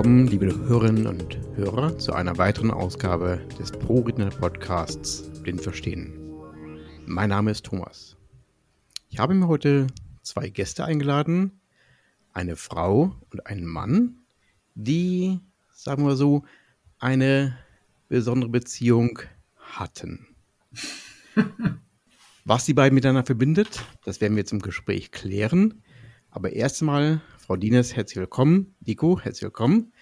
willkommen, liebe Hörerinnen und Hörer, zu einer weiteren Ausgabe des ProRedner Podcasts Blind Verstehen. Mein Name ist Thomas. Ich habe mir heute zwei Gäste eingeladen, eine Frau und einen Mann, die, sagen wir so, eine besondere Beziehung hatten. Was die beiden miteinander verbindet, das werden wir jetzt im Gespräch klären. Aber erstmal, Frau Dienes, herzlich willkommen. Nico, herzlich willkommen.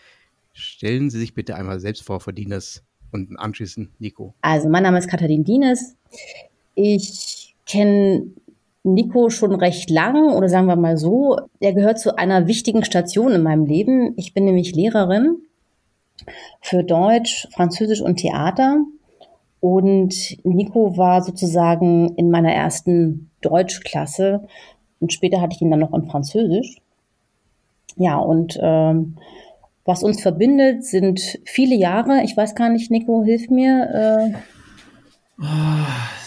Stellen Sie sich bitte einmal selbst vor, Frau Dienes, und anschließend Nico. Also, mein Name ist Katharin Dienes. Ich kenne Nico schon recht lang oder sagen wir mal so, er gehört zu einer wichtigen Station in meinem Leben. Ich bin nämlich Lehrerin für Deutsch, Französisch und Theater. Und Nico war sozusagen in meiner ersten Deutschklasse und später hatte ich ihn dann noch in Französisch. Ja, und ähm, was uns verbindet, sind viele Jahre. Ich weiß gar nicht, Nico, hilf mir. Äh.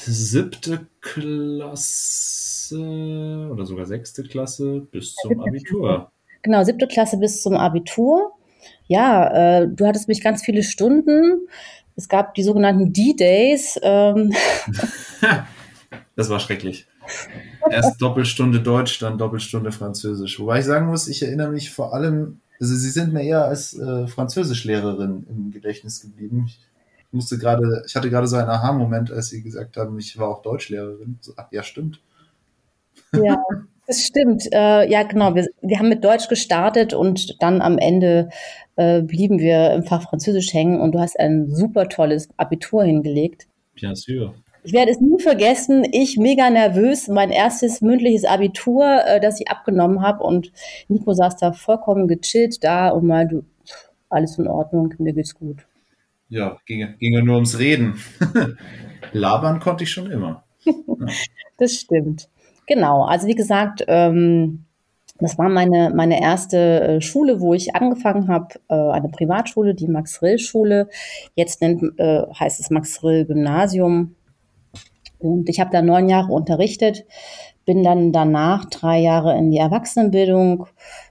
Siebte Klasse oder sogar sechste Klasse bis zum Abitur. Genau, siebte Klasse bis zum Abitur. Ja, äh, du hattest mich ganz viele Stunden. Es gab die sogenannten D-Days. Ähm. das war schrecklich. Erst Doppelstunde Deutsch, dann Doppelstunde Französisch. Wobei ich sagen muss, ich erinnere mich vor allem, also Sie sind mir eher als äh, Französischlehrerin im Gedächtnis geblieben. Ich musste gerade, ich hatte gerade so einen Aha-Moment, als Sie gesagt haben, ich war auch Deutschlehrerin. So, ach, ja, stimmt. Ja, das stimmt. Äh, ja, genau. Wir, wir haben mit Deutsch gestartet und dann am Ende äh, blieben wir im Fach Französisch hängen und du hast ein super tolles Abitur hingelegt. Bien sûr. Ich werde es nie vergessen, ich mega nervös, mein erstes mündliches Abitur, äh, das ich abgenommen habe und Nico saß da vollkommen gechillt da und meinte, alles in Ordnung, mir geht's gut. Ja, ging, ging ja nur ums Reden. Labern konnte ich schon immer. Ja. das stimmt. Genau, also wie gesagt, ähm, das war meine, meine erste äh, Schule, wo ich angefangen habe, äh, eine Privatschule, die Max-Rill-Schule. Jetzt nennt, äh, heißt es Max-Rill-Gymnasium. Und ich habe da neun Jahre unterrichtet, bin dann danach drei Jahre in die Erwachsenenbildung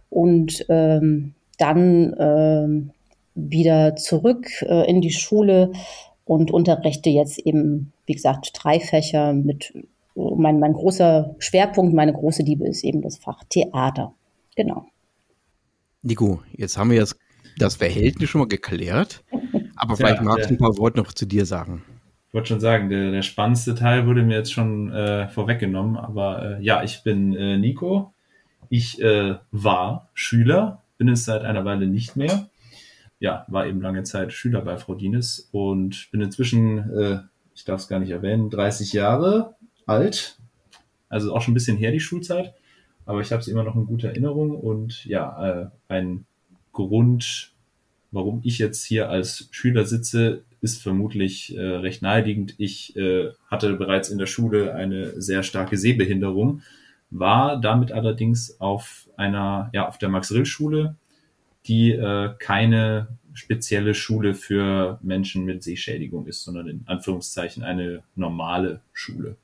und ähm, dann ähm, wieder zurück äh, in die Schule und unterrichte jetzt eben, wie gesagt, drei Fächer mit mein, mein großer Schwerpunkt, meine große Liebe ist eben das Fach Theater. Genau. Nico, jetzt haben wir jetzt das Verhältnis schon mal geklärt, aber vielleicht ja, magst du ein paar Worte noch zu dir sagen. Ich wollte schon sagen, der, der spannendste Teil wurde mir jetzt schon äh, vorweggenommen, aber äh, ja, ich bin äh, Nico. Ich äh, war Schüler, bin es seit einer Weile nicht mehr. Ja, war eben lange Zeit Schüler bei Frau Dienes und bin inzwischen, äh, ich darf es gar nicht erwähnen, 30 Jahre alt. Also auch schon ein bisschen her die Schulzeit, aber ich habe sie immer noch in guter Erinnerung und ja, äh, ein Grund, warum ich jetzt hier als Schüler sitze, ist vermutlich äh, recht naheliegend. Ich äh, hatte bereits in der Schule eine sehr starke Sehbehinderung, war damit allerdings auf einer, ja, auf der Max-Rill-Schule, die äh, keine spezielle Schule für Menschen mit Sehschädigung ist, sondern in Anführungszeichen eine normale Schule.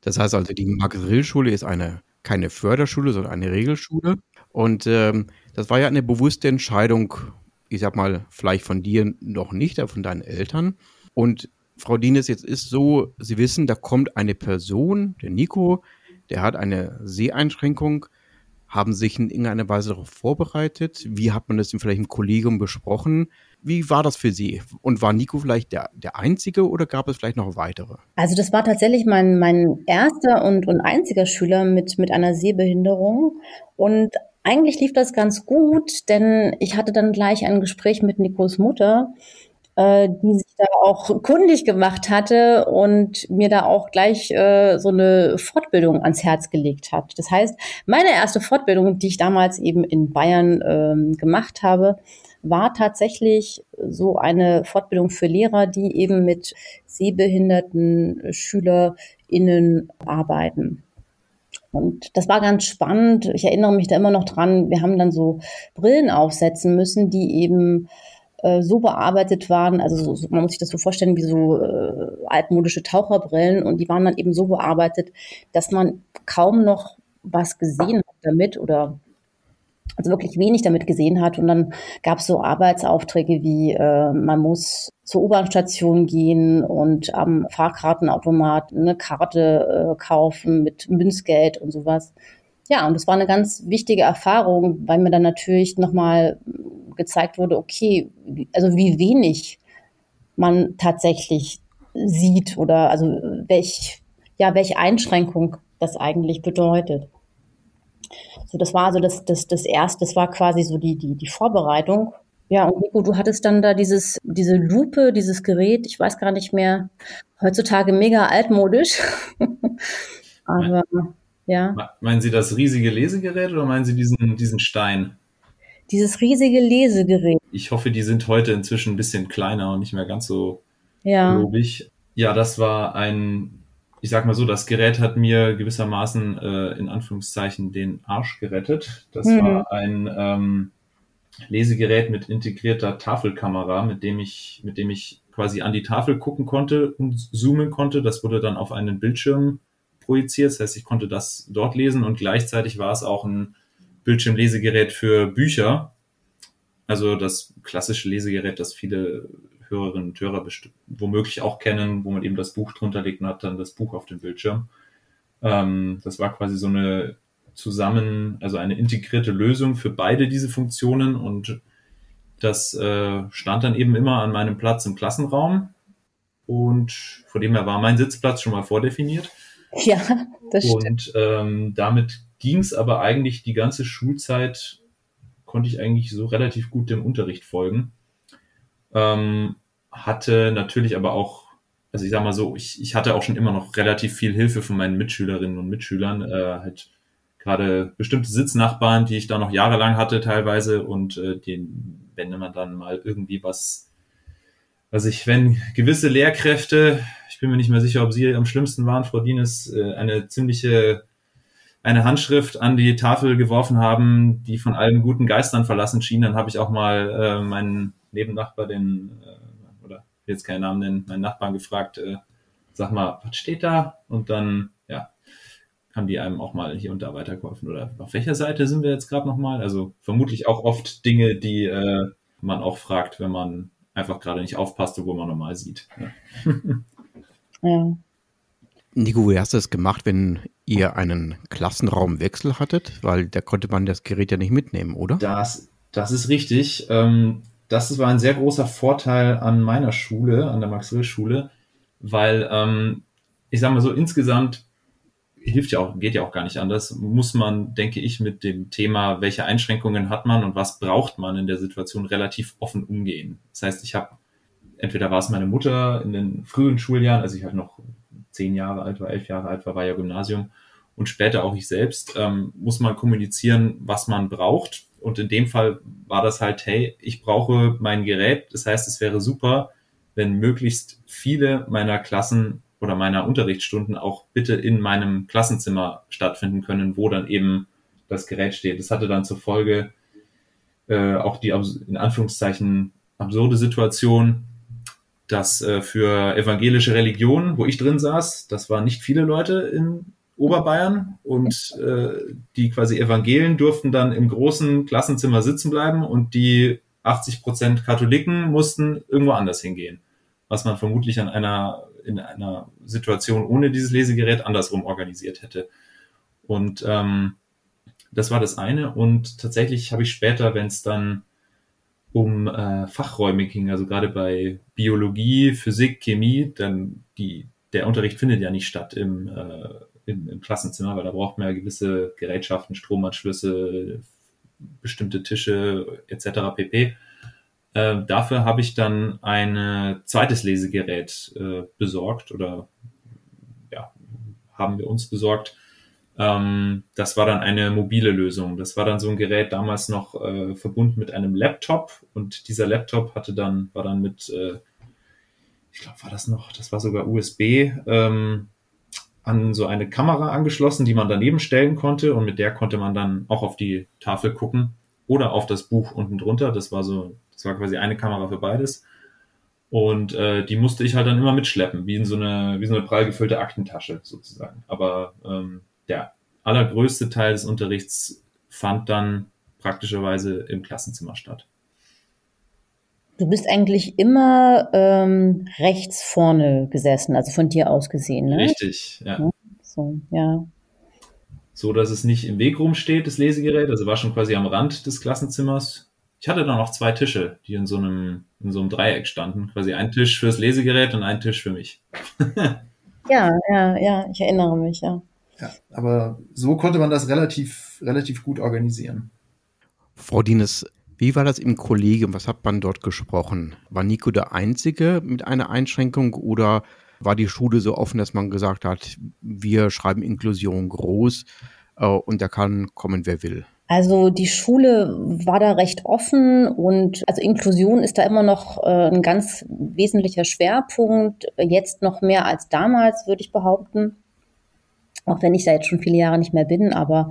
Das heißt also, die Max-Rill-Schule ist eine keine Förderschule, sondern eine Regelschule. Und ähm, das war ja eine bewusste Entscheidung ich sag mal, vielleicht von dir noch nicht, aber von deinen Eltern. Und Frau Dienes, jetzt ist so, Sie wissen, da kommt eine Person, der Nico, der hat eine Seheinschränkung, haben sich in irgendeiner Weise darauf vorbereitet? Wie hat man das vielleicht im Kollegium besprochen? Wie war das für Sie? Und war Nico vielleicht der, der Einzige oder gab es vielleicht noch weitere? Also das war tatsächlich mein, mein erster und, und einziger Schüler mit, mit einer Sehbehinderung. Und eigentlich lief das ganz gut, denn ich hatte dann gleich ein Gespräch mit Nikos Mutter, äh, die sich da auch kundig gemacht hatte und mir da auch gleich äh, so eine Fortbildung ans Herz gelegt hat. Das heißt, meine erste Fortbildung, die ich damals eben in Bayern ähm, gemacht habe, war tatsächlich so eine Fortbildung für Lehrer, die eben mit sehbehinderten SchülerInnen arbeiten. Und das war ganz spannend. Ich erinnere mich da immer noch dran. Wir haben dann so Brillen aufsetzen müssen, die eben äh, so bearbeitet waren. Also so, man muss sich das so vorstellen wie so äh, altmodische Taucherbrillen. Und die waren dann eben so bearbeitet, dass man kaum noch was gesehen hat damit oder also wirklich wenig damit gesehen hat. Und dann gab es so Arbeitsaufträge wie, äh, man muss zur U-Bahn-Station gehen und am Fahrkartenautomat eine Karte äh, kaufen mit Münzgeld und sowas. Ja, und das war eine ganz wichtige Erfahrung, weil mir dann natürlich nochmal gezeigt wurde, okay, also wie wenig man tatsächlich sieht oder also welch, ja, welche Einschränkung das eigentlich bedeutet. So, das war also das, das, das erste, das war quasi so die, die, die Vorbereitung. Ja, und Nico, du hattest dann da dieses, diese Lupe, dieses Gerät, ich weiß gar nicht mehr, heutzutage mega altmodisch. Aber, ja. Meinen Sie das riesige Lesegerät oder meinen Sie diesen, diesen Stein? Dieses riesige Lesegerät. Ich hoffe, die sind heute inzwischen ein bisschen kleiner und nicht mehr ganz so ja. globig. Ja, das war ein ich sag mal so, das Gerät hat mir gewissermaßen äh, in Anführungszeichen den Arsch gerettet. Das mhm. war ein ähm, Lesegerät mit integrierter Tafelkamera, mit dem ich, mit dem ich quasi an die Tafel gucken konnte und zoomen konnte. Das wurde dann auf einen Bildschirm projiziert. Das heißt, ich konnte das dort lesen und gleichzeitig war es auch ein Bildschirmlesegerät für Bücher. Also das klassische Lesegerät, das viele Hörerinnen und Hörer womöglich auch kennen, wo man eben das Buch drunter legt und hat dann das Buch auf dem Bildschirm. Ähm, das war quasi so eine zusammen, also eine integrierte Lösung für beide diese Funktionen und das äh, stand dann eben immer an meinem Platz im Klassenraum und vor dem her war mein Sitzplatz schon mal vordefiniert. Ja, das stimmt. Und ähm, damit ging es aber eigentlich die ganze Schulzeit, konnte ich eigentlich so relativ gut dem Unterricht folgen. Ähm, hatte natürlich aber auch, also ich sag mal so, ich, ich hatte auch schon immer noch relativ viel Hilfe von meinen Mitschülerinnen und Mitschülern, äh, halt gerade bestimmte Sitznachbarn, die ich da noch jahrelang hatte teilweise und äh, den, wenn man dann mal irgendwie was, also ich, wenn gewisse Lehrkräfte, ich bin mir nicht mehr sicher, ob sie am schlimmsten waren, Frau Dienes, äh, eine ziemliche eine Handschrift an die Tafel geworfen haben, die von allen guten Geistern verlassen schien, dann habe ich auch mal äh, meinen Nebennachbar, den äh, jetzt keinen Namen nennen, meinen Nachbarn gefragt, äh, sag mal, was steht da? Und dann, ja, haben die einem auch mal hier und da weitergeholfen. Oder auf welcher Seite sind wir jetzt gerade nochmal? Also vermutlich auch oft Dinge, die äh, man auch fragt, wenn man einfach gerade nicht aufpasst, wo man normal sieht. Ja. ja. Nico, wie hast du es gemacht, wenn ihr einen Klassenraumwechsel hattet? Weil da konnte man das Gerät ja nicht mitnehmen, oder? Das, das ist richtig. Ähm, das war ein sehr großer Vorteil an meiner Schule, an der Max-Will-Schule, weil ähm, ich sage mal so, insgesamt hilft ja auch, geht ja auch gar nicht anders, muss man, denke ich, mit dem Thema, welche Einschränkungen hat man und was braucht man in der Situation relativ offen umgehen. Das heißt, ich habe, entweder war es meine Mutter in den frühen Schuljahren, also ich halt noch zehn Jahre alt war, elf Jahre alt war, war ja Gymnasium und später auch ich selbst, ähm, muss man kommunizieren, was man braucht und in dem Fall war das halt, hey, ich brauche mein Gerät. Das heißt, es wäre super, wenn möglichst viele meiner Klassen oder meiner Unterrichtsstunden auch bitte in meinem Klassenzimmer stattfinden können, wo dann eben das Gerät steht. Das hatte dann zur Folge äh, auch die in Anführungszeichen absurde Situation, dass äh, für evangelische Religion, wo ich drin saß, das waren nicht viele Leute in Oberbayern und äh, die quasi Evangelen durften dann im großen Klassenzimmer sitzen bleiben und die 80 Prozent Katholiken mussten irgendwo anders hingehen, was man vermutlich an einer in einer Situation ohne dieses Lesegerät andersrum organisiert hätte. Und ähm, das war das eine. Und tatsächlich habe ich später, wenn es dann um äh, Fachräume ging, also gerade bei Biologie, Physik, Chemie, dann die der Unterricht findet ja nicht statt im äh, im, im Klassenzimmer, weil da braucht man ja gewisse Gerätschaften, Stromanschlüsse, bestimmte Tische etc. pp. Äh, dafür habe ich dann ein zweites Lesegerät äh, besorgt oder ja, haben wir uns besorgt. Ähm, das war dann eine mobile Lösung. Das war dann so ein Gerät damals noch äh, verbunden mit einem Laptop und dieser Laptop hatte dann, war dann mit, äh, ich glaube, war das noch, das war sogar USB, ähm, an so eine Kamera angeschlossen, die man daneben stellen konnte und mit der konnte man dann auch auf die Tafel gucken oder auf das Buch unten drunter. Das war so, das war quasi eine Kamera für beides. Und äh, die musste ich halt dann immer mitschleppen, wie in so eine, wie so eine prall gefüllte Aktentasche sozusagen. Aber ähm, der allergrößte Teil des Unterrichts fand dann praktischerweise im Klassenzimmer statt. Du bist eigentlich immer ähm, rechts vorne gesessen, also von dir aus gesehen, ne? Richtig, ja. So, ja. So, dass es nicht im Weg rumsteht, das Lesegerät. Also war schon quasi am Rand des Klassenzimmers. Ich hatte dann noch zwei Tische, die in so einem, in so einem Dreieck standen. Quasi ein Tisch fürs Lesegerät und ein Tisch für mich. ja, ja, ja, ich erinnere mich, ja. Ja, aber so konnte man das relativ, relativ gut organisieren. Frau Dienes, wie war das im Kollegium? Was hat man dort gesprochen? War Nico der Einzige mit einer Einschränkung oder war die Schule so offen, dass man gesagt hat, wir schreiben Inklusion groß äh, und da kann kommen, wer will? Also die Schule war da recht offen und also Inklusion ist da immer noch äh, ein ganz wesentlicher Schwerpunkt, jetzt noch mehr als damals, würde ich behaupten. Auch wenn ich da jetzt schon viele Jahre nicht mehr bin, aber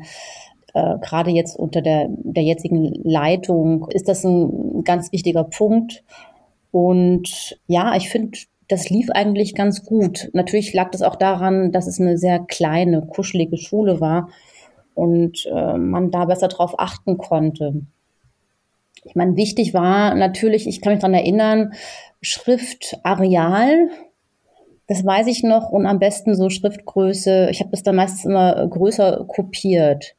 äh, gerade jetzt unter der, der jetzigen Leitung ist das ein ganz wichtiger Punkt. Und ja, ich finde, das lief eigentlich ganz gut. Natürlich lag das auch daran, dass es eine sehr kleine, kuschelige Schule war und äh, man da besser drauf achten konnte. Ich meine, wichtig war natürlich, ich kann mich daran erinnern, Schriftareal, das weiß ich noch, und am besten so Schriftgröße. Ich habe das dann meistens immer größer kopiert.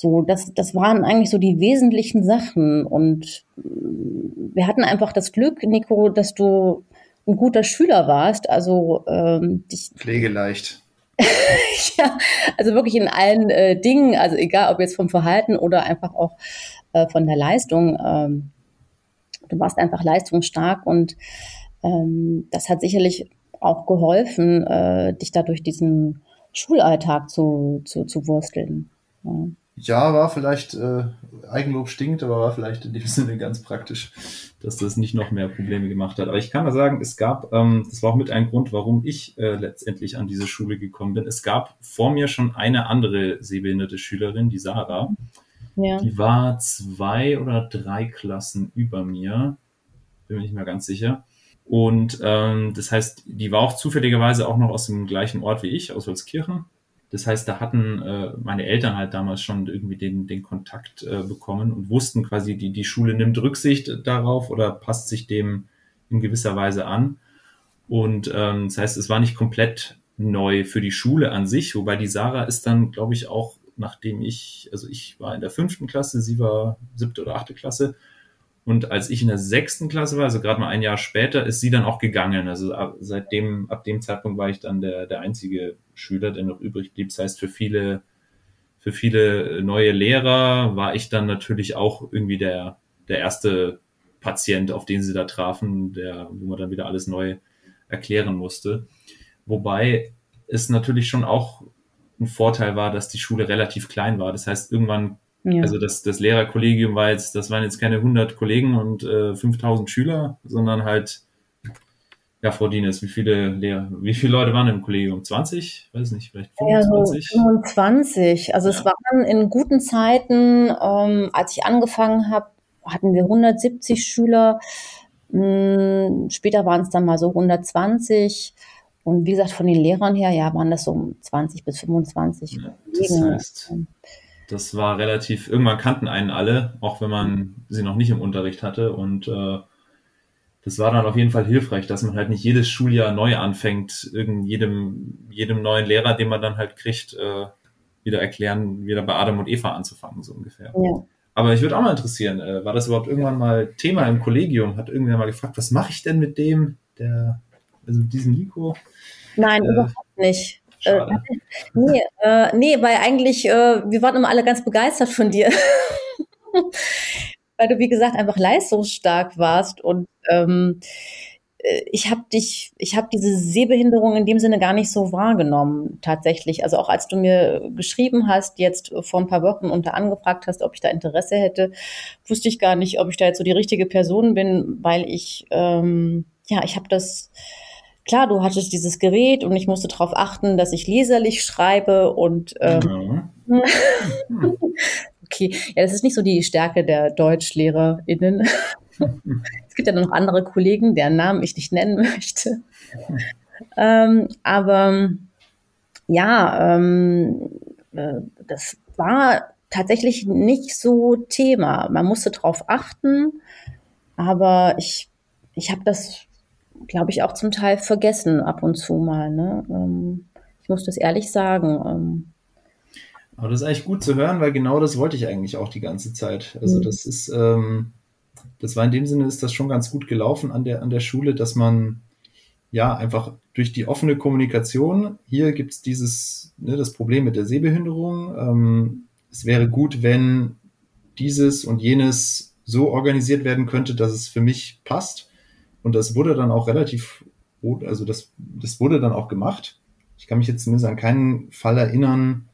So, das, das waren eigentlich so die wesentlichen Sachen. Und wir hatten einfach das Glück, Nico, dass du ein guter Schüler warst. Also ähm, dich pflegeleicht. ja, also wirklich in allen äh, Dingen, also egal ob jetzt vom Verhalten oder einfach auch äh, von der Leistung. Ähm, du warst einfach leistungsstark und ähm, das hat sicherlich auch geholfen, äh, dich da durch diesen Schulalltag zu, zu, zu wursteln. Ja ja, war vielleicht, äh, Eigenlob stinkt, aber war vielleicht in dem Sinne ganz praktisch, dass das nicht noch mehr Probleme gemacht hat. Aber ich kann mal sagen, es gab, ähm, das war auch mit ein Grund, warum ich äh, letztendlich an diese Schule gekommen bin. Es gab vor mir schon eine andere sehbehinderte Schülerin, die Sarah. Ja. Die war zwei oder drei Klassen über mir. Bin mir nicht mehr ganz sicher. Und ähm, das heißt, die war auch zufälligerweise auch noch aus dem gleichen Ort wie ich, aus Holzkirchen. Das heißt, da hatten äh, meine Eltern halt damals schon irgendwie den, den Kontakt äh, bekommen und wussten quasi, die, die Schule nimmt Rücksicht darauf oder passt sich dem in gewisser Weise an. Und ähm, das heißt, es war nicht komplett neu für die Schule an sich, wobei die Sarah ist dann, glaube ich, auch, nachdem ich, also ich war in der fünften Klasse, sie war siebte oder achte Klasse, und als ich in der sechsten Klasse war, also gerade mal ein Jahr später, ist sie dann auch gegangen. Also ab, seitdem, ab dem Zeitpunkt war ich dann der, der einzige Schüler, der noch übrig blieb. Das heißt, für viele, für viele neue Lehrer war ich dann natürlich auch irgendwie der, der erste Patient, auf den sie da trafen, der, wo man dann wieder alles neu erklären musste. Wobei es natürlich schon auch ein Vorteil war, dass die Schule relativ klein war. Das heißt, irgendwann ja. Also das, das Lehrerkollegium war jetzt, das waren jetzt keine 100 Kollegen und äh, 5000 Schüler, sondern halt, ja, Frau Dienes, wie viele Lehrer, wie viele Leute waren im Kollegium? 20? Weiß nicht, vielleicht 25? Ja, so 25. Also ja. es waren in guten Zeiten, ähm, als ich angefangen habe, hatten wir 170 Schüler. Hm, später waren es dann mal so 120. Und wie gesagt, von den Lehrern her, ja, waren das so 20 bis 25 ja, Das heißt, das war relativ, irgendwann kannten einen alle, auch wenn man sie noch nicht im Unterricht hatte. Und äh, das war dann auf jeden Fall hilfreich, dass man halt nicht jedes Schuljahr neu anfängt, irgend jedem, jedem neuen Lehrer, den man dann halt kriegt, äh, wieder erklären, wieder bei Adam und Eva anzufangen, so ungefähr. Ja. Aber ich würde auch mal interessieren, äh, war das überhaupt irgendwann mal Thema im Kollegium? Hat irgendwer mal gefragt, was mache ich denn mit dem, der, also mit diesem Nico? Nein, äh, überhaupt nicht. Äh, nee, äh, nee, weil eigentlich, äh, wir waren immer alle ganz begeistert von dir. weil du, wie gesagt, einfach leistungsstark warst und ähm, äh, ich habe dich, ich habe diese Sehbehinderung in dem Sinne gar nicht so wahrgenommen, tatsächlich. Also auch als du mir geschrieben hast, jetzt vor ein paar Wochen und da angefragt hast, ob ich da Interesse hätte, wusste ich gar nicht, ob ich da jetzt so die richtige Person bin, weil ich, ähm, ja, ich habe das klar, du hattest dieses Gerät und ich musste darauf achten, dass ich leserlich schreibe und ähm, ja. okay, ja, das ist nicht so die Stärke der DeutschlehrerInnen. es gibt ja noch andere Kollegen, deren Namen ich nicht nennen möchte. ähm, aber ja, ähm, äh, das war tatsächlich nicht so Thema. Man musste drauf achten, aber ich, ich habe das, glaube ich, auch zum Teil vergessen ab und zu mal. Ne? Ähm, ich muss das ehrlich sagen. Aber das ist eigentlich gut zu hören, weil genau das wollte ich eigentlich auch die ganze Zeit. Also mhm. das ist, ähm, das war in dem Sinne ist das schon ganz gut gelaufen an der, an der Schule, dass man ja einfach durch die offene Kommunikation, hier gibt es dieses, ne, das Problem mit der Sehbehinderung. Ähm, es wäre gut, wenn dieses und jenes so organisiert werden könnte, dass es für mich passt. Und das wurde dann auch relativ, also das, das wurde dann auch gemacht. Ich kann mich jetzt zumindest an keinen Fall erinnern,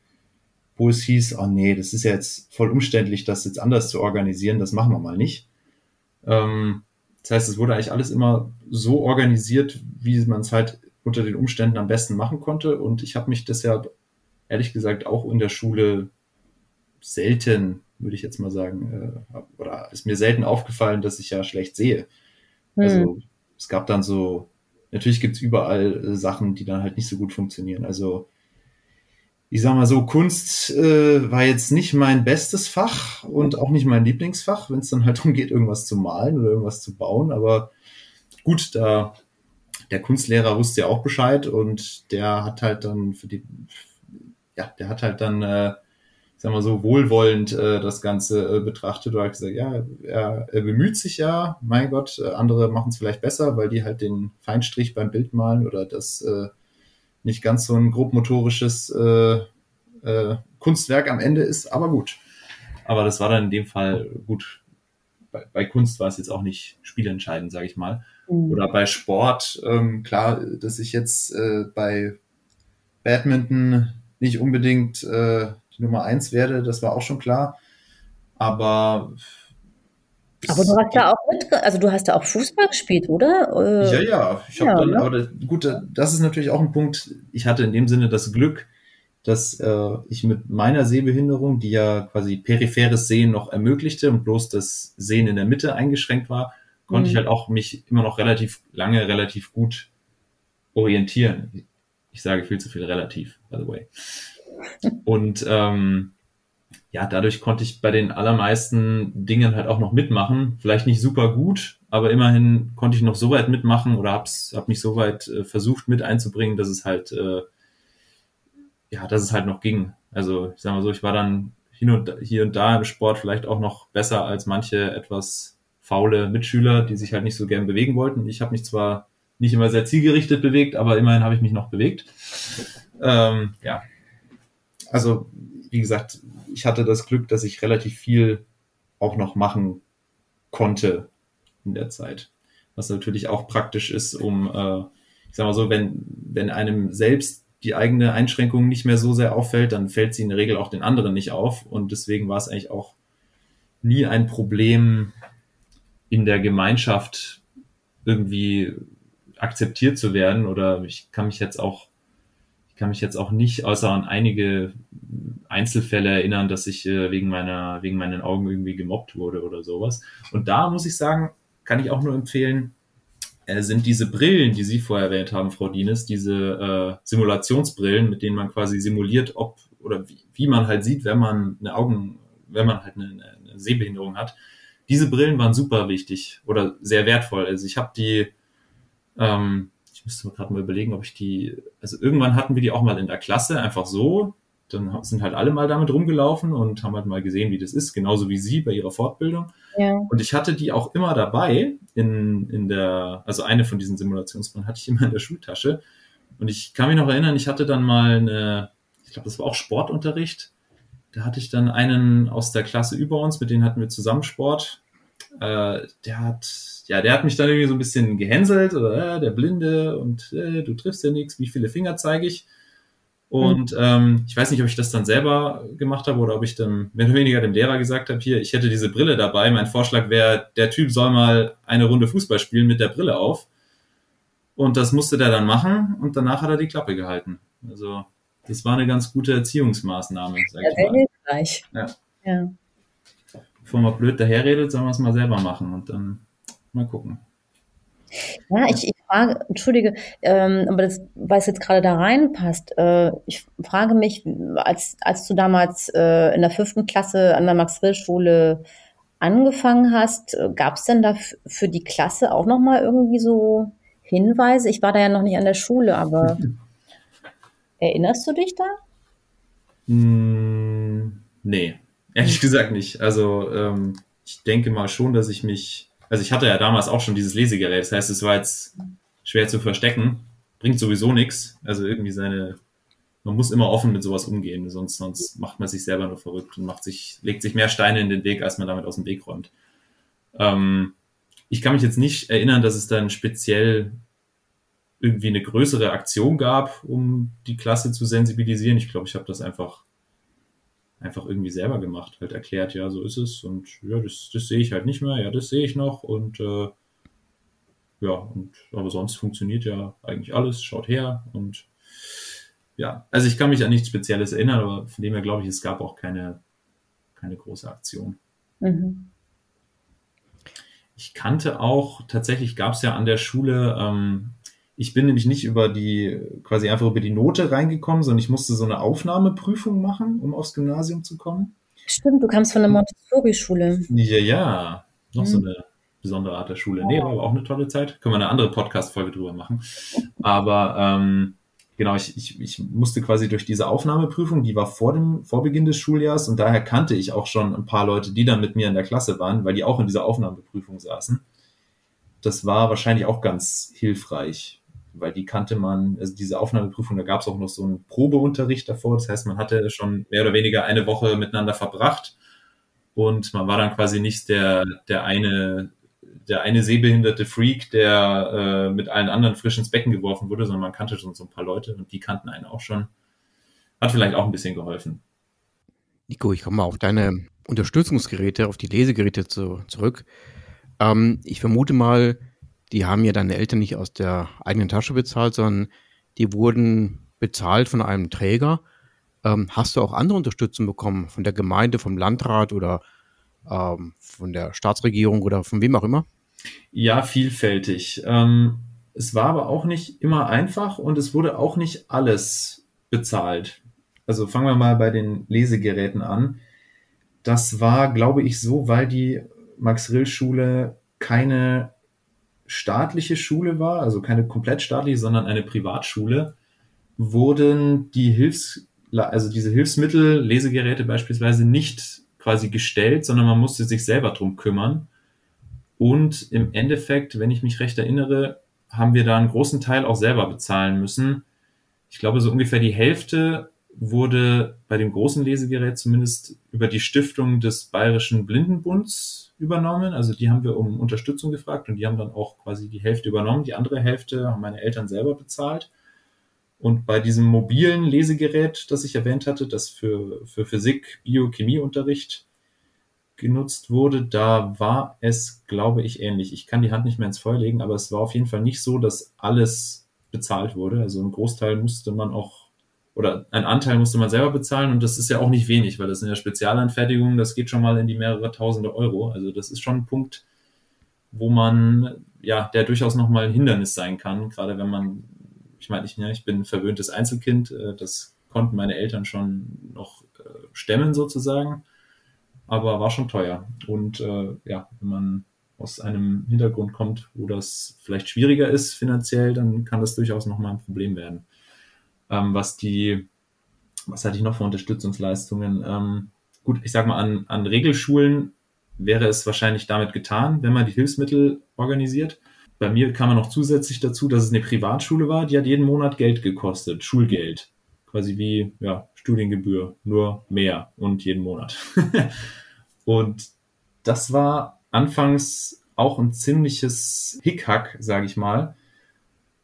wo es hieß, oh nee, das ist ja jetzt voll umständlich, das jetzt anders zu organisieren, das machen wir mal nicht. Ähm, das heißt, es wurde eigentlich alles immer so organisiert, wie man es halt unter den Umständen am besten machen konnte. Und ich habe mich deshalb, ehrlich gesagt, auch in der Schule selten, würde ich jetzt mal sagen, äh, oder ist mir selten aufgefallen, dass ich ja schlecht sehe. Hm. Also es gab dann so, natürlich gibt es überall äh, Sachen, die dann halt nicht so gut funktionieren. Also ich sag mal so, Kunst äh, war jetzt nicht mein bestes Fach und auch nicht mein Lieblingsfach, wenn es dann halt darum geht, irgendwas zu malen oder irgendwas zu bauen. Aber gut, da der Kunstlehrer wusste ja auch Bescheid und der hat halt dann für die, ja, der hat halt dann, äh, ich sag mal so, wohlwollend äh, das Ganze äh, betrachtet und hat gesagt, ja, er, er bemüht sich ja, mein Gott, äh, andere machen es vielleicht besser, weil die halt den Feinstrich beim Bild malen oder das äh, nicht ganz so ein grobmotorisches äh, äh, Kunstwerk am Ende ist, aber gut. Aber das war dann in dem Fall gut. Bei, bei Kunst war es jetzt auch nicht spielentscheidend, sage ich mal. Mhm. Oder bei Sport, ähm, klar, dass ich jetzt äh, bei Badminton nicht unbedingt äh, die Nummer eins werde, das war auch schon klar. Aber aber du hast ja auch mit, also du hast ja auch Fußball gespielt, oder? Äh, ja, ja. Ich ja, dann, ne? aber das, gut, das ist natürlich auch ein Punkt. Ich hatte in dem Sinne das Glück, dass äh, ich mit meiner Sehbehinderung, die ja quasi peripheres Sehen noch ermöglichte und bloß das Sehen in der Mitte eingeschränkt war, konnte mhm. ich halt auch mich immer noch relativ lange, relativ gut orientieren. Ich sage viel zu viel relativ, by the way. Und ähm, ja, dadurch konnte ich bei den allermeisten Dingen halt auch noch mitmachen. Vielleicht nicht super gut, aber immerhin konnte ich noch so weit mitmachen oder hab's, hab mich so weit äh, versucht mit einzubringen, dass es halt, äh, ja, dass es halt noch ging. Also ich sag mal so, ich war dann hier und, hier und da im Sport vielleicht auch noch besser als manche etwas faule Mitschüler, die sich halt nicht so gern bewegen wollten. Ich habe mich zwar nicht immer sehr zielgerichtet bewegt, aber immerhin habe ich mich noch bewegt. Ähm, ja, also wie gesagt, ich hatte das Glück, dass ich relativ viel auch noch machen konnte in der Zeit. Was natürlich auch praktisch ist, um, äh, ich sag mal so, wenn, wenn einem selbst die eigene Einschränkung nicht mehr so sehr auffällt, dann fällt sie in der Regel auch den anderen nicht auf. Und deswegen war es eigentlich auch nie ein Problem, in der Gemeinschaft irgendwie akzeptiert zu werden. Oder ich kann mich jetzt auch ich kann mich jetzt auch nicht außer an einige Einzelfälle erinnern, dass ich äh, wegen meiner, wegen meinen Augen irgendwie gemobbt wurde oder sowas. Und da muss ich sagen, kann ich auch nur empfehlen, äh, sind diese Brillen, die Sie vorher erwähnt haben, Frau Dienes, diese äh, Simulationsbrillen, mit denen man quasi simuliert, ob oder wie, wie man halt sieht, wenn man eine Augen, wenn man halt eine, eine Sehbehinderung hat. Diese Brillen waren super wichtig oder sehr wertvoll. Also ich habe die ähm, müsste gerade mal überlegen, ob ich die, also irgendwann hatten wir die auch mal in der Klasse, einfach so. Dann sind halt alle mal damit rumgelaufen und haben halt mal gesehen, wie das ist, genauso wie Sie bei Ihrer Fortbildung. Ja. Und ich hatte die auch immer dabei in, in der, also eine von diesen Simulationsbrillen hatte ich immer in der Schultasche. Und ich kann mich noch erinnern, ich hatte dann mal eine, ich glaube, das war auch Sportunterricht. Da hatte ich dann einen aus der Klasse über uns, mit denen hatten wir zusammen Sport. Äh, der hat, ja, der hat mich dann irgendwie so ein bisschen gehänselt oder äh, der Blinde und äh, du triffst ja nichts, wie viele Finger zeige ich? Und mhm. ähm, ich weiß nicht, ob ich das dann selber gemacht habe oder ob ich dann mehr oder weniger dem Lehrer gesagt habe, hier, ich hätte diese Brille dabei. Mein Vorschlag wäre, der Typ soll mal eine Runde Fußball spielen mit der Brille auf. Und das musste der dann machen und danach hat er die Klappe gehalten. Also das war eine ganz gute Erziehungsmaßnahme, sag ja, ich mal. Hilfreich. Ja. ja bevor man blöd daherredet, sollen wir es mal selber machen und dann mal gucken. Ja, ich, ich frage, entschuldige, ähm, aber das, weil es jetzt gerade da reinpasst, äh, ich frage mich, als, als du damals äh, in der fünften Klasse an der Max-Rill-Schule angefangen hast, äh, gab es denn da für die Klasse auch nochmal irgendwie so Hinweise? Ich war da ja noch nicht an der Schule, aber erinnerst du dich da? Mm, nee, ehrlich gesagt nicht. Also ähm, ich denke mal schon, dass ich mich, also ich hatte ja damals auch schon dieses Lesegerät, das heißt, es war jetzt schwer zu verstecken, bringt sowieso nichts. Also irgendwie seine, man muss immer offen mit sowas umgehen, sonst, sonst macht man sich selber nur verrückt und macht sich, legt sich mehr Steine in den Weg, als man damit aus dem Weg räumt. Ähm, ich kann mich jetzt nicht erinnern, dass es dann speziell irgendwie eine größere Aktion gab, um die Klasse zu sensibilisieren. Ich glaube, ich habe das einfach einfach irgendwie selber gemacht, halt erklärt, ja, so ist es und ja, das, das sehe ich halt nicht mehr, ja, das sehe ich noch und äh, ja, und aber sonst funktioniert ja eigentlich alles, schaut her und ja, also ich kann mich an nichts Spezielles erinnern, aber von dem her glaube ich, es gab auch keine, keine große Aktion. Mhm. Ich kannte auch, tatsächlich gab es ja an der Schule ähm, ich bin nämlich nicht über die, quasi einfach über die Note reingekommen, sondern ich musste so eine Aufnahmeprüfung machen, um aufs Gymnasium zu kommen. Stimmt, du kamst von der Montessori-Schule. Ja, ja. Noch mhm. so eine besondere Art der Schule. Nee, war aber auch eine tolle Zeit. Können wir eine andere Podcast-Folge drüber machen. Aber ähm, genau, ich, ich, ich musste quasi durch diese Aufnahmeprüfung, die war vor dem Vorbeginn des Schuljahrs und daher kannte ich auch schon ein paar Leute, die dann mit mir in der Klasse waren, weil die auch in dieser Aufnahmeprüfung saßen. Das war wahrscheinlich auch ganz hilfreich weil die kannte man, also diese Aufnahmeprüfung, da gab es auch noch so einen Probeunterricht davor. Das heißt, man hatte schon mehr oder weniger eine Woche miteinander verbracht und man war dann quasi nicht der, der eine, der eine sehbehinderte Freak, der äh, mit allen anderen frisch ins Becken geworfen wurde, sondern man kannte schon so ein paar Leute und die kannten einen auch schon. Hat vielleicht auch ein bisschen geholfen. Nico, ich komme mal auf deine Unterstützungsgeräte, auf die Lesegeräte zu, zurück. Ähm, ich vermute mal, die haben ja deine Eltern nicht aus der eigenen Tasche bezahlt, sondern die wurden bezahlt von einem Träger. Ähm, hast du auch andere Unterstützung bekommen von der Gemeinde, vom Landrat oder ähm, von der Staatsregierung oder von wem auch immer? Ja, vielfältig. Ähm, es war aber auch nicht immer einfach und es wurde auch nicht alles bezahlt. Also fangen wir mal bei den Lesegeräten an. Das war, glaube ich, so, weil die Max-Rill-Schule keine staatliche Schule war, also keine komplett staatliche, sondern eine Privatschule, wurden die Hilfs, also diese Hilfsmittel, Lesegeräte beispielsweise nicht quasi gestellt, sondern man musste sich selber drum kümmern. Und im Endeffekt, wenn ich mich recht erinnere, haben wir da einen großen Teil auch selber bezahlen müssen. Ich glaube, so ungefähr die Hälfte wurde bei dem großen Lesegerät zumindest über die Stiftung des Bayerischen Blindenbunds übernommen. Also die haben wir um Unterstützung gefragt und die haben dann auch quasi die Hälfte übernommen. Die andere Hälfte haben meine Eltern selber bezahlt. Und bei diesem mobilen Lesegerät, das ich erwähnt hatte, das für, für Physik, Biochemieunterricht genutzt wurde, da war es, glaube ich, ähnlich. Ich kann die Hand nicht mehr ins Feuer legen, aber es war auf jeden Fall nicht so, dass alles bezahlt wurde. Also ein Großteil musste man auch oder ein Anteil musste man selber bezahlen und das ist ja auch nicht wenig, weil das sind ja Spezialanfertigungen, das geht schon mal in die mehrere tausende Euro. Also das ist schon ein Punkt, wo man, ja, der durchaus nochmal ein Hindernis sein kann, gerade wenn man, ich meine, ich, ja, ich bin ein verwöhntes Einzelkind, äh, das konnten meine Eltern schon noch äh, stemmen sozusagen, aber war schon teuer. Und äh, ja, wenn man aus einem Hintergrund kommt, wo das vielleicht schwieriger ist finanziell, dann kann das durchaus nochmal ein Problem werden ähm, was die, was hatte ich noch für Unterstützungsleistungen? Ähm, gut, ich sag mal, an, an Regelschulen wäre es wahrscheinlich damit getan, wenn man die Hilfsmittel organisiert. Bei mir kam man noch zusätzlich dazu, dass es eine Privatschule war, die hat jeden Monat Geld gekostet, Schulgeld. Quasi wie ja, Studiengebühr, nur mehr und jeden Monat. und das war anfangs auch ein ziemliches Hickhack, sage ich mal,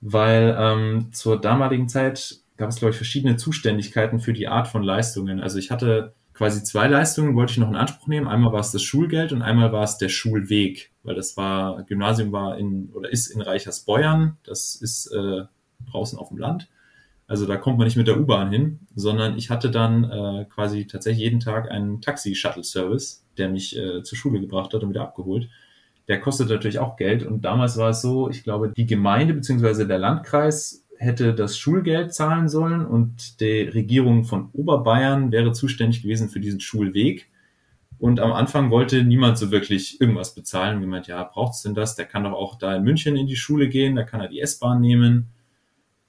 weil ähm, zur damaligen Zeit gab es, glaube ich, verschiedene Zuständigkeiten für die Art von Leistungen. Also ich hatte quasi zwei Leistungen, wollte ich noch in Anspruch nehmen. Einmal war es das Schulgeld und einmal war es der Schulweg, weil das war, Gymnasium war in oder ist in Reichersbeuern, das ist äh, draußen auf dem Land. Also da kommt man nicht mit der U-Bahn hin, sondern ich hatte dann äh, quasi tatsächlich jeden Tag einen Taxi-Shuttle-Service, der mich äh, zur Schule gebracht hat und wieder abgeholt. der kostet natürlich auch Geld. Und damals war es so, ich glaube, die Gemeinde bzw. der Landkreis hätte das Schulgeld zahlen sollen und die Regierung von Oberbayern wäre zuständig gewesen für diesen Schulweg. Und am Anfang wollte niemand so wirklich irgendwas bezahlen. Gemeint, ja, braucht's denn das? Der kann doch auch da in München in die Schule gehen, da kann er die S-Bahn nehmen.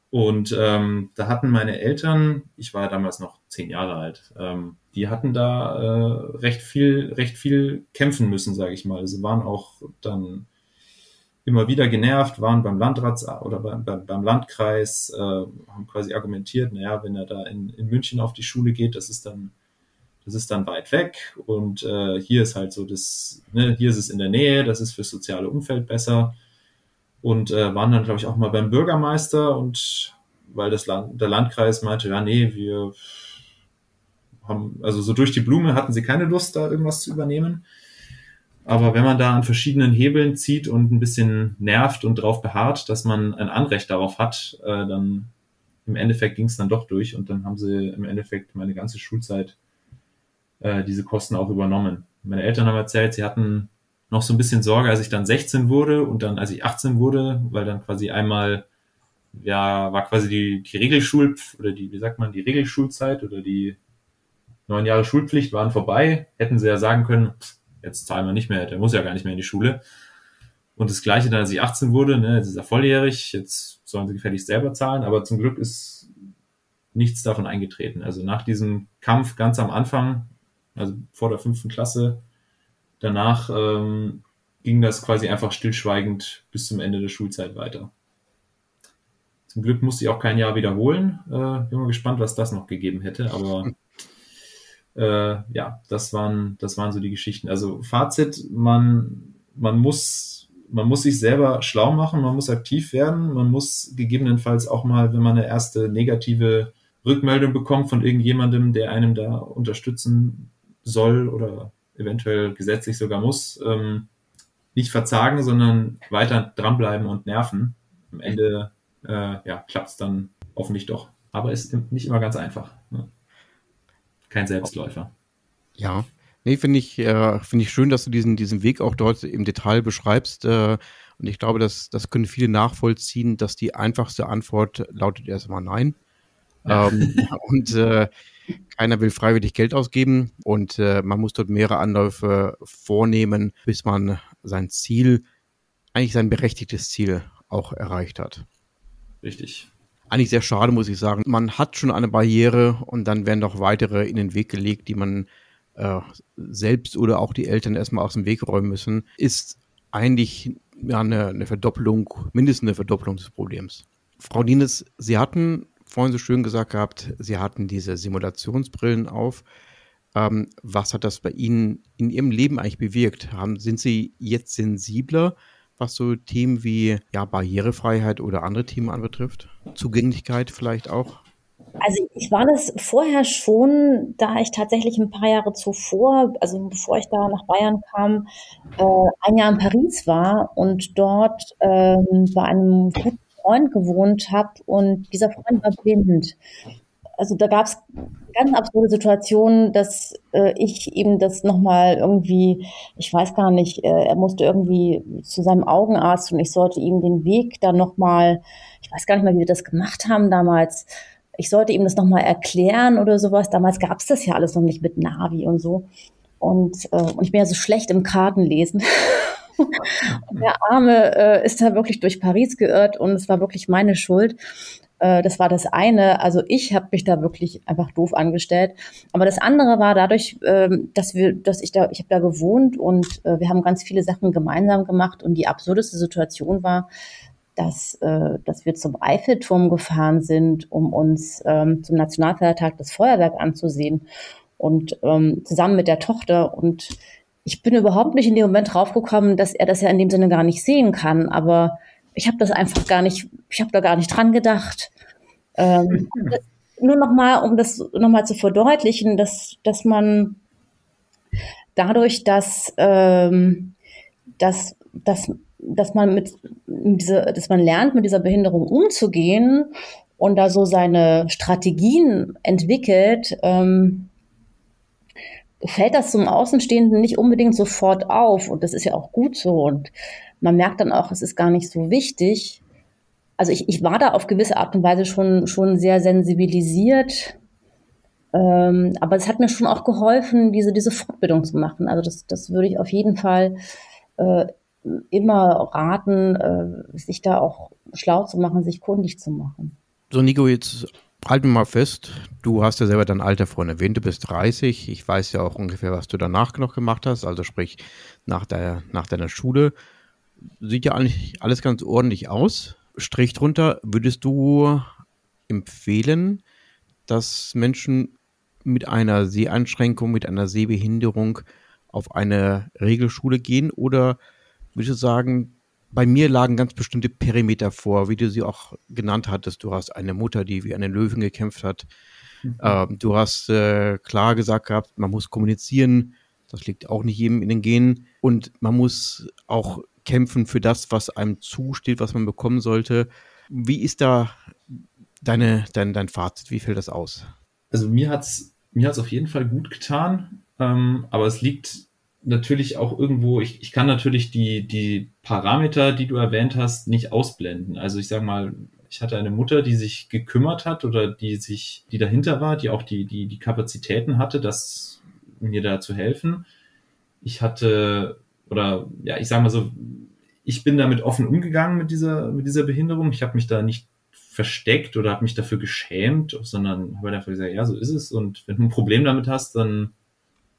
Und ähm, da hatten meine Eltern, ich war damals noch zehn Jahre alt, ähm, die hatten da äh, recht viel, recht viel kämpfen müssen, sage ich mal. Sie waren auch dann immer wieder genervt, waren beim Landrat oder beim, beim, beim Landkreis, äh, haben quasi argumentiert, naja, wenn er da in, in München auf die Schule geht, das ist dann, das ist dann weit weg und äh, hier ist halt so das, ne, hier ist es in der Nähe, das ist fürs soziale Umfeld besser und äh, waren dann, glaube ich, auch mal beim Bürgermeister und weil das Land, der Landkreis meinte, ja, nee, wir haben, also so durch die Blume hatten sie keine Lust, da irgendwas zu übernehmen. Aber wenn man da an verschiedenen Hebeln zieht und ein bisschen nervt und darauf beharrt, dass man ein Anrecht darauf hat, äh, dann im Endeffekt ging es dann doch durch und dann haben sie im Endeffekt meine ganze Schulzeit äh, diese Kosten auch übernommen. Meine Eltern haben erzählt, sie hatten noch so ein bisschen Sorge, als ich dann 16 wurde und dann als ich 18 wurde, weil dann quasi einmal ja war quasi die, die Regelschul oder die wie sagt man die Regelschulzeit oder die neun Jahre Schulpflicht waren vorbei, hätten sie ja sagen können, jetzt zahlen wir nicht mehr, der muss ja gar nicht mehr in die Schule. Und das Gleiche dann, als ich 18 wurde, ne, jetzt ist er volljährig, jetzt sollen sie gefälligst selber zahlen, aber zum Glück ist nichts davon eingetreten. Also nach diesem Kampf ganz am Anfang, also vor der fünften Klasse, danach ähm, ging das quasi einfach stillschweigend bis zum Ende der Schulzeit weiter. Zum Glück musste ich auch kein Jahr wiederholen. Äh, bin mal gespannt, was das noch gegeben hätte, aber äh, ja, das waren, das waren so die Geschichten. Also Fazit, man, man muss, man muss sich selber schlau machen, man muss aktiv werden, man muss gegebenenfalls auch mal, wenn man eine erste negative Rückmeldung bekommt von irgendjemandem, der einem da unterstützen soll oder eventuell gesetzlich sogar muss, ähm, nicht verzagen, sondern weiter dranbleiben und nerven. Am Ende äh, ja, klappt es dann hoffentlich doch. Aber ist nicht immer ganz einfach. Kein Selbstläufer. Ja, nee, finde ich, äh, finde ich schön, dass du diesen, diesen Weg auch dort im Detail beschreibst. Äh, und ich glaube, dass das können viele nachvollziehen, dass die einfachste Antwort lautet erstmal nein. Ja. Ähm, und äh, keiner will freiwillig Geld ausgeben und äh, man muss dort mehrere Anläufe vornehmen, bis man sein Ziel, eigentlich sein berechtigtes Ziel auch erreicht hat. Richtig eigentlich sehr schade, muss ich sagen. Man hat schon eine Barriere und dann werden noch weitere in den Weg gelegt, die man äh, selbst oder auch die Eltern erstmal aus dem Weg räumen müssen. Ist eigentlich ja, eine, eine Verdoppelung, mindestens eine Verdoppelung des Problems. Frau Dienes, Sie hatten vorhin so schön gesagt gehabt, Sie hatten diese Simulationsbrillen auf. Ähm, was hat das bei Ihnen in Ihrem Leben eigentlich bewirkt? Haben, sind Sie jetzt sensibler was so Themen wie ja, Barrierefreiheit oder andere Themen anbetrifft? Zugänglichkeit vielleicht auch? Also ich war das vorher schon, da ich tatsächlich ein paar Jahre zuvor, also bevor ich da nach Bayern kam, äh, ein Jahr in Paris war und dort ähm, bei einem guten Freund gewohnt habe und dieser Freund war blind also da gab es ganz absurde Situationen, dass äh, ich eben das nochmal irgendwie, ich weiß gar nicht, äh, er musste irgendwie zu seinem Augenarzt und ich sollte ihm den Weg dann nochmal, ich weiß gar nicht mehr, wie wir das gemacht haben damals, ich sollte ihm das nochmal erklären oder sowas. Damals gab es das ja alles noch nicht mit Navi und so. Und, äh, und ich bin ja so schlecht im Kartenlesen. und der Arme äh, ist da wirklich durch Paris geirrt und es war wirklich meine Schuld. Äh, das war das eine. Also ich habe mich da wirklich einfach doof angestellt. Aber das andere war dadurch, ähm, dass wir, dass ich da, ich habe da gewohnt und äh, wir haben ganz viele Sachen gemeinsam gemacht. Und die absurdeste Situation war, dass, äh, dass wir zum Eiffelturm gefahren sind, um uns ähm, zum Nationalfeiertag das Feuerwerk anzusehen und ähm, zusammen mit der Tochter und ich bin überhaupt nicht in dem Moment draufgekommen, dass er das ja in dem Sinne gar nicht sehen kann, aber ich habe das einfach gar nicht, ich habe da gar nicht dran gedacht. Ähm, nur nochmal, um das nochmal zu verdeutlichen, dass, dass man dadurch, dass, ähm, dass, dass, dass man mit, mit diese, dass man lernt, mit dieser Behinderung umzugehen und da so seine Strategien entwickelt, ähm, fällt das zum Außenstehenden nicht unbedingt sofort auf. Und das ist ja auch gut so. Und man merkt dann auch, es ist gar nicht so wichtig. Also ich, ich war da auf gewisse Art und Weise schon, schon sehr sensibilisiert. Ähm, aber es hat mir schon auch geholfen, diese, diese Fortbildung zu machen. Also das, das würde ich auf jeden Fall äh, immer raten, äh, sich da auch schlau zu machen, sich kundig zu machen. So, Nico, jetzt halten wir mal fest, du hast ja selber dein Alter vorhin erwähnt, du bist 30. Ich weiß ja auch ungefähr, was du danach noch gemacht hast, also sprich nach, der, nach deiner Schule. Sieht ja eigentlich alles ganz ordentlich aus. Strich drunter, würdest du empfehlen, dass Menschen mit einer Seheinschränkung, mit einer Sehbehinderung auf eine Regelschule gehen oder würde ich sagen, bei mir lagen ganz bestimmte Perimeter vor, wie du sie auch genannt hattest. Du hast eine Mutter, die wie eine Löwen gekämpft hat. Mhm. Ähm, du hast äh, klar gesagt gehabt, man muss kommunizieren. Das liegt auch nicht jedem in den Genen. Und man muss auch kämpfen für das, was einem zusteht, was man bekommen sollte. Wie ist da deine, dein, dein Fazit? Wie fällt das aus? Also mir hat es mir hat's auf jeden Fall gut getan, ähm, aber es liegt natürlich auch irgendwo, ich, ich kann natürlich die, die Parameter, die du erwähnt hast, nicht ausblenden. Also ich sage mal, ich hatte eine Mutter, die sich gekümmert hat oder die sich, die dahinter war, die auch die, die, die Kapazitäten hatte, das mir da zu helfen. Ich hatte, oder ja, ich sage mal so, ich bin damit offen umgegangen mit dieser, mit dieser Behinderung. Ich habe mich da nicht versteckt oder habe mich dafür geschämt, sondern habe einfach gesagt, ja, so ist es. Und wenn du ein Problem damit hast, dann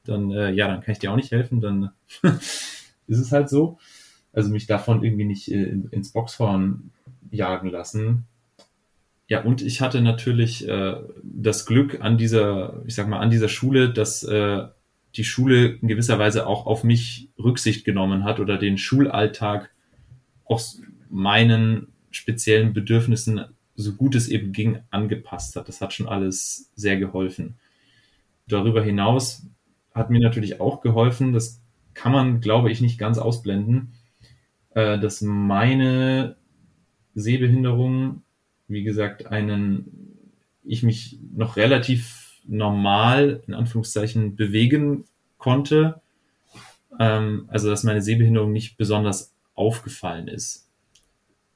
dann äh, ja, dann kann ich dir auch nicht helfen, dann ist es halt so. Also mich davon irgendwie nicht äh, ins Boxhorn jagen lassen. Ja, und ich hatte natürlich äh, das Glück an dieser, ich sag mal, an dieser Schule, dass äh, die Schule in gewisser Weise auch auf mich Rücksicht genommen hat oder den Schulalltag aus meinen speziellen Bedürfnissen, so gut es eben ging, angepasst hat. Das hat schon alles sehr geholfen. Darüber hinaus hat mir natürlich auch geholfen, das kann man, glaube ich, nicht ganz ausblenden, äh, dass meine Sehbehinderung, wie gesagt, einen, ich mich noch relativ normal, in Anführungszeichen, bewegen konnte. Ähm, also, dass meine Sehbehinderung nicht besonders aufgefallen ist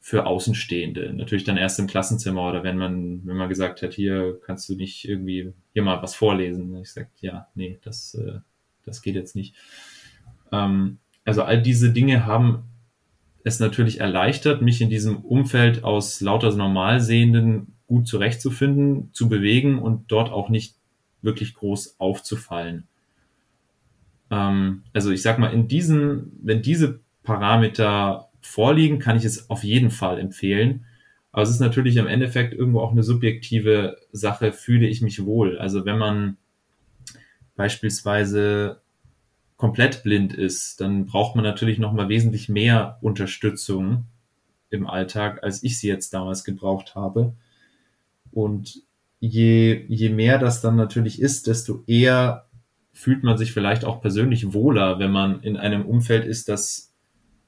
für Außenstehende. Natürlich dann erst im Klassenzimmer oder wenn man, wenn man gesagt hat, hier kannst du nicht irgendwie hier mal was vorlesen. Ich sag, ja, nee, das, äh, das geht jetzt nicht. Ähm, also all diese Dinge haben es natürlich erleichtert, mich in diesem Umfeld aus lauter Normalsehenden gut zurechtzufinden, zu bewegen und dort auch nicht wirklich groß aufzufallen. Ähm, also ich sag mal, in diesen, wenn diese Parameter vorliegen, kann ich es auf jeden Fall empfehlen. Aber es ist natürlich im Endeffekt irgendwo auch eine subjektive Sache, fühle ich mich wohl. Also wenn man beispielsweise komplett blind ist, dann braucht man natürlich noch mal wesentlich mehr Unterstützung im Alltag, als ich sie jetzt damals gebraucht habe. Und je, je mehr das dann natürlich ist, desto eher fühlt man sich vielleicht auch persönlich wohler, wenn man in einem Umfeld ist, das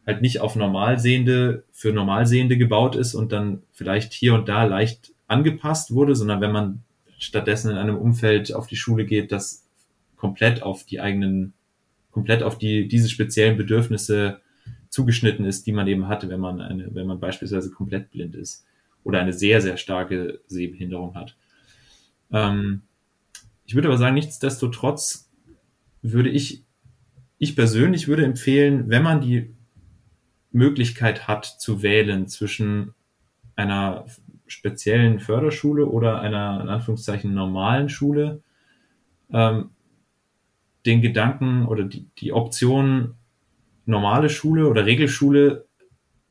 halt nicht auf Normalsehende für Normalsehende gebaut ist und dann vielleicht hier und da leicht angepasst wurde, sondern wenn man stattdessen in einem Umfeld auf die Schule geht, das komplett auf die eigenen, komplett auf die, diese speziellen Bedürfnisse zugeschnitten ist, die man eben hatte, wenn man eine, wenn man beispielsweise komplett blind ist oder eine sehr, sehr starke Sehbehinderung hat. Ähm, ich würde aber sagen, nichtsdestotrotz würde ich, ich persönlich würde empfehlen, wenn man die Möglichkeit hat zu wählen zwischen einer speziellen Förderschule oder einer in Anführungszeichen normalen Schule, ähm, den Gedanken oder die, die Option normale Schule oder Regelschule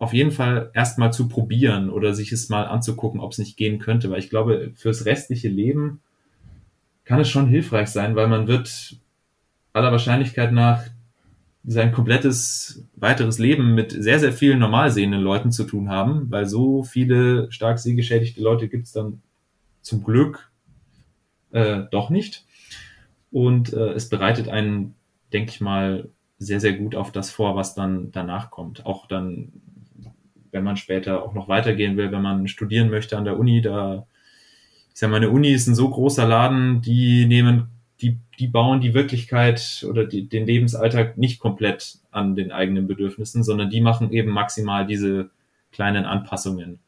auf jeden Fall erstmal zu probieren oder sich es mal anzugucken, ob es nicht gehen könnte, weil ich glaube, fürs restliche Leben kann es schon hilfreich sein, weil man wird aller Wahrscheinlichkeit nach sein komplettes weiteres Leben mit sehr, sehr vielen normal sehenden Leuten zu tun haben, weil so viele stark sehgeschädigte Leute gibt es dann zum Glück äh, doch nicht. Und äh, es bereitet einen, denke ich mal, sehr, sehr gut auf das vor, was dann danach kommt. Auch dann, wenn man später auch noch weitergehen will, wenn man studieren möchte an der Uni, da, ich sage mal, eine Uni ist ein so großer Laden, die nehmen die, die bauen die Wirklichkeit oder die, den Lebensalltag nicht komplett an den eigenen Bedürfnissen, sondern die machen eben maximal diese kleinen Anpassungen,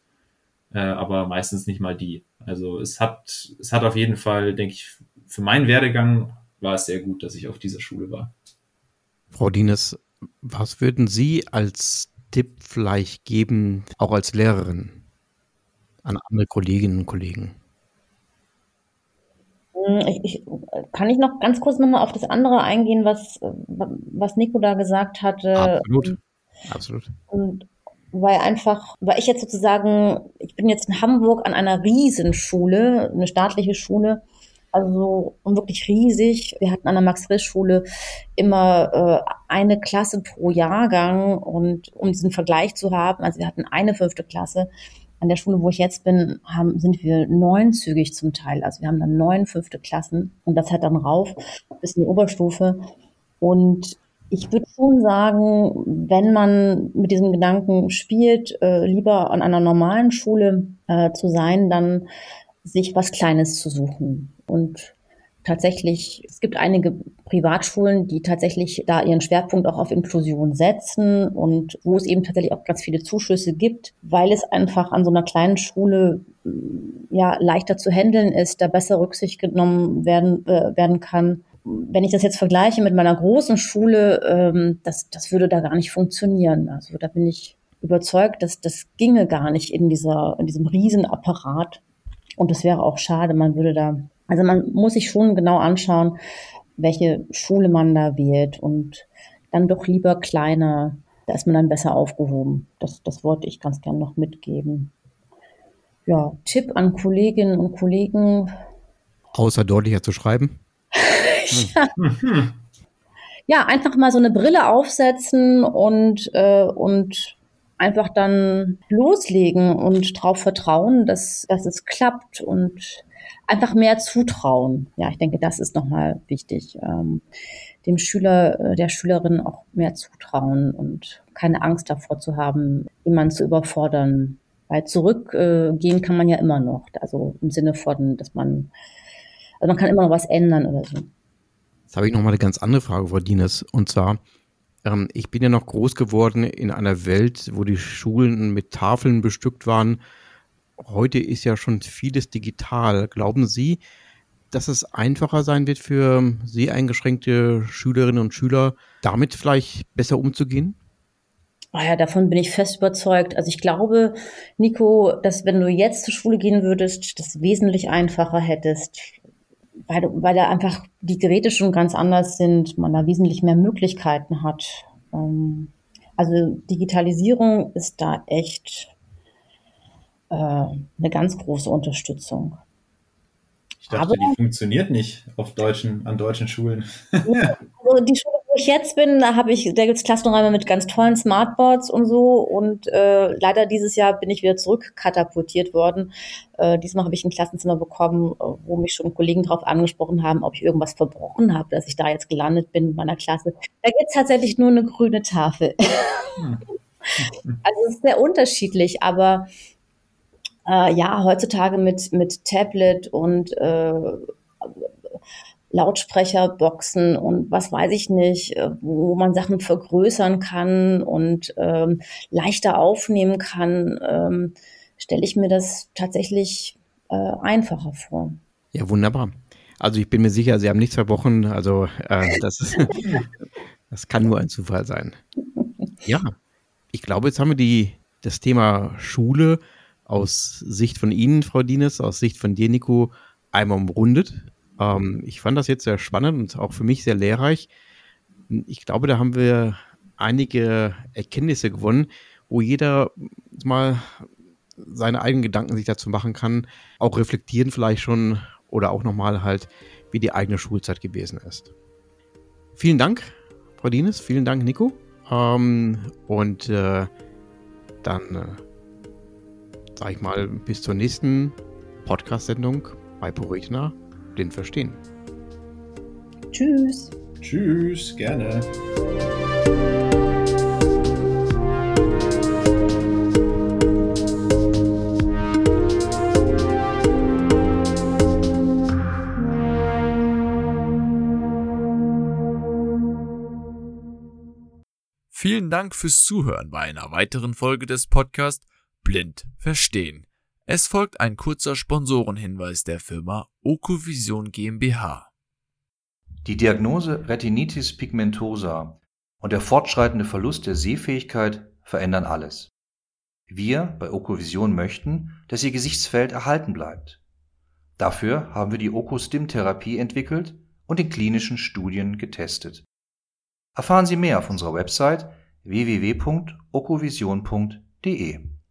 äh, aber meistens nicht mal die. Also es hat, es hat auf jeden Fall, denke ich, für meinen Werdegang war es sehr gut, dass ich auf dieser Schule war. Frau Dienes, was würden Sie als Tipp vielleicht geben, auch als Lehrerin, an andere Kolleginnen und Kollegen? Hm, ich, ich, kann ich noch ganz kurz nochmal auf das andere eingehen, was, was Nico da gesagt hatte? Absolut. Absolut. Und weil einfach, weil ich jetzt sozusagen, ich bin jetzt in Hamburg an einer Riesenschule, eine staatliche Schule, also wirklich riesig. Wir hatten an der Max-Frisch-Schule immer äh, eine Klasse pro Jahrgang und um diesen Vergleich zu haben, also wir hatten eine fünfte Klasse. An der Schule, wo ich jetzt bin, haben, sind wir neunzügig zum Teil. Also wir haben dann neun fünfte Klassen und das hat dann rauf bis in die Oberstufe. Und ich würde schon sagen, wenn man mit diesem Gedanken spielt, äh, lieber an einer normalen Schule äh, zu sein, dann sich was Kleines zu suchen. Und tatsächlich, es gibt einige Privatschulen, die tatsächlich da ihren Schwerpunkt auch auf Inklusion setzen und wo es eben tatsächlich auch ganz viele Zuschüsse gibt, weil es einfach an so einer kleinen Schule ja leichter zu handeln ist, da besser Rücksicht genommen werden, äh, werden kann. Wenn ich das jetzt vergleiche mit meiner großen Schule, ähm, das, das würde da gar nicht funktionieren. Also da bin ich überzeugt, dass das ginge gar nicht in dieser, in diesem Riesenapparat. Und es wäre auch schade, man würde da also man muss sich schon genau anschauen, welche Schule man da wählt und dann doch lieber kleiner, da ist man dann besser aufgehoben. Das, das wollte ich ganz gern noch mitgeben. Ja, Tipp an Kolleginnen und Kollegen. Außer deutlicher zu schreiben. ja. ja, einfach mal so eine Brille aufsetzen und, äh, und einfach dann loslegen und darauf vertrauen, dass, dass es klappt und einfach mehr zutrauen. Ja, ich denke, das ist nochmal wichtig. Ähm, dem Schüler, äh, der Schülerin auch mehr zutrauen und keine Angst davor zu haben, jemanden zu überfordern. Weil zurückgehen äh, kann man ja immer noch. Also im Sinne von, dass man, also man kann immer noch was ändern oder so. Jetzt habe ich noch mal eine ganz andere Frage, Frau Dienes. Und zwar, ähm, ich bin ja noch groß geworden in einer Welt, wo die Schulen mit Tafeln bestückt waren, heute ist ja schon vieles digital. Glauben Sie, dass es einfacher sein wird für Sie eingeschränkte Schülerinnen und Schüler, damit vielleicht besser umzugehen? Ah ja, davon bin ich fest überzeugt. Also ich glaube, Nico, dass wenn du jetzt zur Schule gehen würdest, das wesentlich einfacher hättest, weil, weil da einfach die Geräte schon ganz anders sind, man da wesentlich mehr Möglichkeiten hat. Ähm, also Digitalisierung ist da echt äh, eine ganz große Unterstützung. Ich dachte, Aber, die funktioniert nicht auf deutschen, an deutschen Schulen. also die Schule, wo ich jetzt bin, da habe ich, da gibt es Klassenräume mit ganz tollen Smartboards und so. Und äh, leider dieses Jahr bin ich wieder zurückkatapultiert worden. Äh, diesmal habe ich ein Klassenzimmer bekommen, wo mich schon Kollegen darauf angesprochen haben, ob ich irgendwas verbrochen habe, dass ich da jetzt gelandet bin in meiner Klasse. Da gibt es tatsächlich nur eine grüne Tafel. Also es ist sehr unterschiedlich, aber äh, ja, heutzutage mit, mit Tablet und äh, Lautsprecherboxen und was weiß ich nicht, äh, wo man Sachen vergrößern kann und ähm, leichter aufnehmen kann, ähm, stelle ich mir das tatsächlich äh, einfacher vor. Ja, wunderbar. Also ich bin mir sicher, Sie haben nichts verbrochen. Also äh, das, ist, das kann nur ein Zufall sein. Ja, ich glaube, jetzt haben wir die, das Thema Schule aus Sicht von Ihnen, Frau Dienes, aus Sicht von dir, Nico, einmal umrundet. Ähm, ich fand das jetzt sehr spannend und auch für mich sehr lehrreich. Ich glaube, da haben wir einige Erkenntnisse gewonnen, wo jeder mal seine eigenen Gedanken sich dazu machen kann, auch reflektieren vielleicht schon oder auch nochmal halt, wie die eigene Schulzeit gewesen ist. Vielen Dank, Frau Dienes, vielen Dank, Nico. Ähm, und äh, dann äh, sag ich mal, bis zur nächsten Podcast-Sendung bei Poritna blind verstehen. Tschüss. Tschüss, gerne. Vielen Dank fürs Zuhören bei einer weiteren Folge des Podcasts Blind Verstehen. Es folgt ein kurzer Sponsorenhinweis der Firma Okovision GmbH. Die Diagnose Retinitis pigmentosa und der fortschreitende Verlust der Sehfähigkeit verändern alles. Wir bei Okovision möchten, dass Ihr Gesichtsfeld erhalten bleibt. Dafür haben wir die Okostim-Therapie entwickelt und in klinischen Studien getestet. Erfahren Sie mehr auf unserer Website www.okovision.de